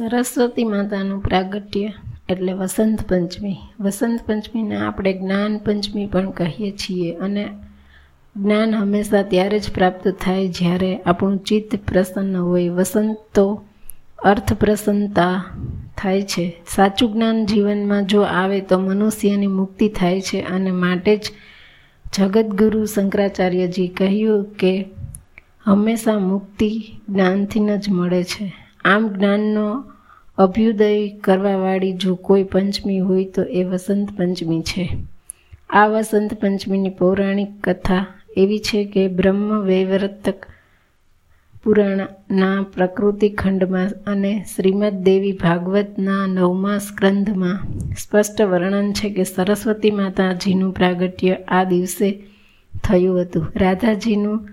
સરસ્વતી માતાનું પ્રાગટ્ય એટલે વસંત પંચમી. વસંત પંચમીને આપણે જ્ઞાન પંચમી પણ કહીએ છીએ અને જ્ઞાન હંમેશા ત્યારે જ પ્રાપ્ત થાય જ્યારે આપણું ચિત્ત પ્રસન્ન હોય, વસંત તો અર્થ પ્રસન્નતા થાય છે. સાચું જ્ઞાન જીવનમાં જો આવે તો મનુષ્યની મુક્તિ થાય છે અને માટે જ જગતગુરુ શંકરાચાર્યજી કહ્યું કે હંમેશા મુક્તિ જ્ઞાનથી જ મળે છે. આમ જ્ઞાનનો અભ્યુદય કરવાવાળી જો કોઈ પંચમી હોય તો એ વસંત પંચમી છે. આ વસંત પંચમીની પૌરાણિક કથા એવી છે કે બ્રહ્મ વૈવર્તક પુરાણના પ્રકૃતિ ખંડમાં અને શ્રીમદ દેવી ભાગવતના નવમા સ્કંધમાં સ્પષ્ટ વર્ણન છે કે સરસ્વતી માતાજીનું પ્રાગટ્ય આ દિવસે થયું હતું. રાધાજીનું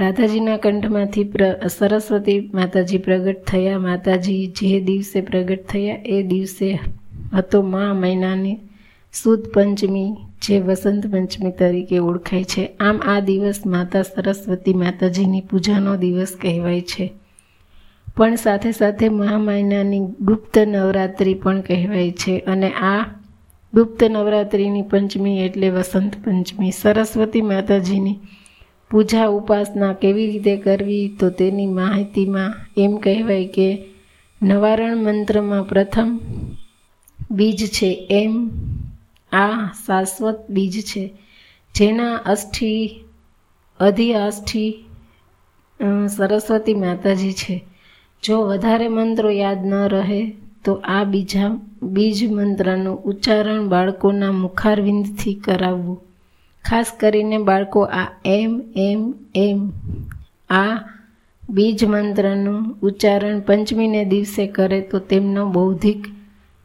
રાધાજીના કંઠમાંથી પ્ર, સરસ્વતી માતાજી પ્રગટ થયા. માતાજી જે દિવસે પ્રગટ થયા, એ દિવસે હતો મા મહિનાની સુદ પંચમી, જે વસંત પંચમી તરીકે ઓળખાય છે. આમ આ દિવસ માતા સરસ્વતી માતાજીની પૂજાનો દિવસ કહેવાય છે. પણ સાથે સાથે મહામહિનાની ગુપ્ત નવરાત્રિ પણ કહેવાય છે અને આ ગુપ્ત નવરાત્રિની પંચમી એટલે વસંત પંચમી. સરસ્વતી માતાજીની પૂજા ઉપાસના કેવી રીતે કરવી તો તેની માહિતીમાં એમ કહેવાય કે નવારણ મંત્રમાં પ્રથમ બીજ છે એમ. આ શાશ્વત બીજ છે. જેના અષ્ઠી અધિઆષ્ઠી સરસ્વતી માતાજી છે. જો વધારે મંત્રો યાદ ન રહે તો આ બીજા બીજ મંત્રનું ઉચ્ચારણ બાળકોના મુખારવિંદથી કરાવવું. ખાસ કરીને બાળકો આ એમ એમ એમ. આ બીજ મંત્રનું ઉચ્ચારણ પંચમીને દિવસે કરે તો તેમનો બૌદ્ધિક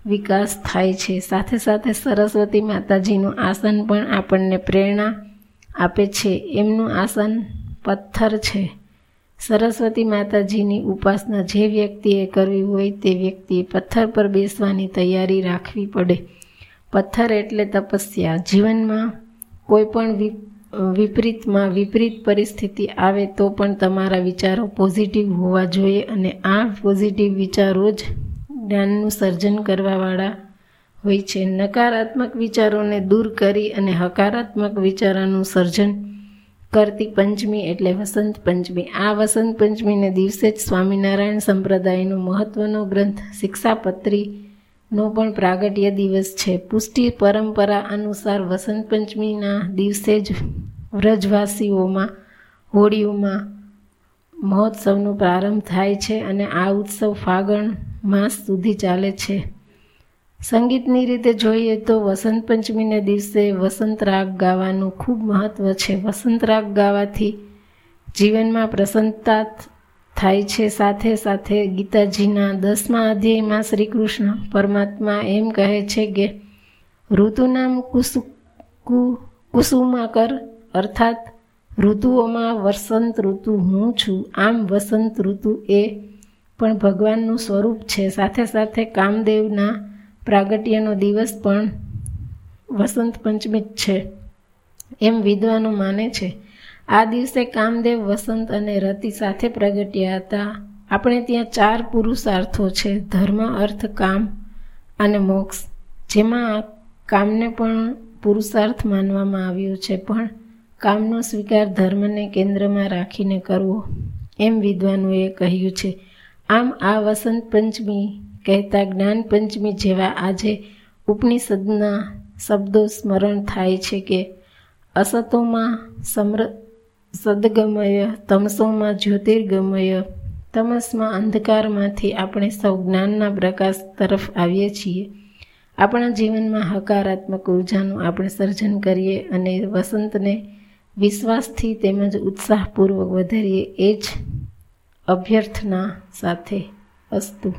વિકાસ થાય છે. સાથે સાથે સરસ્વતી માતાજીનું આસન પણ આપણને પ્રેરણા આપે છે. એમનું આસન પથ્થર છે. સરસ્વતી માતાજીની ઉપાસના જે વ્યક્તિએ કરવી હોય તે વ્યક્તિએ પથ્થર પર બેસવાની તૈયારી રાખવી પડે. પથ્થર એટલે તપસ્યા. જીવનમાં કોઈ પણ વિપરીતમાં વિપરીત પરિસ્થિતિ આવે તો પણ તમારા વિચારો પોઝિટિવ હોવા જોઈએ અને આ પોઝિટિવ વિચારો જ જ્ઞાનનું સર્જન કરવાવાળા હોય છે. નકારાત્મક વિચારોને દૂર કરી અને હકારાત્મક વિચારોનું સર્જન કરતી પંચમી એટલે વસંત પંચમી. આ વસંત પંચમીને દિવસે જ સ્વામિનારાયણ સંપ્રદાયનો મહત્વનો ગ્રંથ શિક્ષાપત્રી નો પણ પ્રાગટ્ય દિવસ છે. પુષ્ટિ પરંપરા અનુસાર વસંત પંચમીના દિવસે જ વ્રજવાસીઓમાં, હોળીઓમાં મહોત્સવનો પ્રારંભ થાય છે અને આ ઉત્સવ ફાગણ માસ સુધી ચાલે છે. સંગીતની રીતે જોઈએ તો વસંત પંચમીને દિવસે વસંત રાગ ગાવાનું ખૂબ મહત્ત્વ છે. વસંત રાગ ગાવાથી જીવનમાં પ્રસન્નતા થાય છે. સાથે સાથે ગીતાજીના દસમા અધ્યાયમાં શ્રી કૃષ્ણ પરમાત્મા એમ કહે છે કે ઋતુનામ કુસુ, કુ, કુસુમાકર, અર્થાત ઋતુઓમાં વસંત ઋતુ હું છું, આમ વસંત ઋતુ એ પણ ભગવાનનું સ્વરૂપ છે. સાથે સાથે કામદેવના પ્રાગટ્યનો દિવસ પણ વસંત પંચમી જ છે. એમ વિદ્વાનો માને છે. આ દિવસે કામદેવ વસંત અને રતિ સાથે પ્રગટ્યા હતા. આપણે ત્યાં ચાર પુરુષાર્થો છે, ધર્મ, અર્થ, કામ અને મોક્ષ. જેમાં કામને પણ પુરુષાર્થ માનવામાં આવ્યો છે, પણ કામનો સ્વીકાર ધર્મને કેન્દ્રમાં રાખીને કરવો એમ વિદ્વાનોએ કહ્યું છે. આમ આ વસંત પંચમી કહેતા જ્ઞાન પંચમી જેવા આજે ઉપનિષદના શબ્દો સ્મરણ થાય છે કે અસતોમાં સમૃ સદગમય, તમસોમાં જ્યોતિર્ગમય, તમસમાં અંધકારમાંથી આપણે સૌ જ્ઞાનના પ્રકાશ તરફ આવીએ છીએ. આપણા જીવનમાં હકારાત્મક ઉર્જાનું આપણે સર્જન કરીએ અને વસંતને વિશ્વાસથી તેમજ ઉત્સાહપૂર્વક વધારીએ એ જ અભ્યર્થના સાથે અસ્તુ.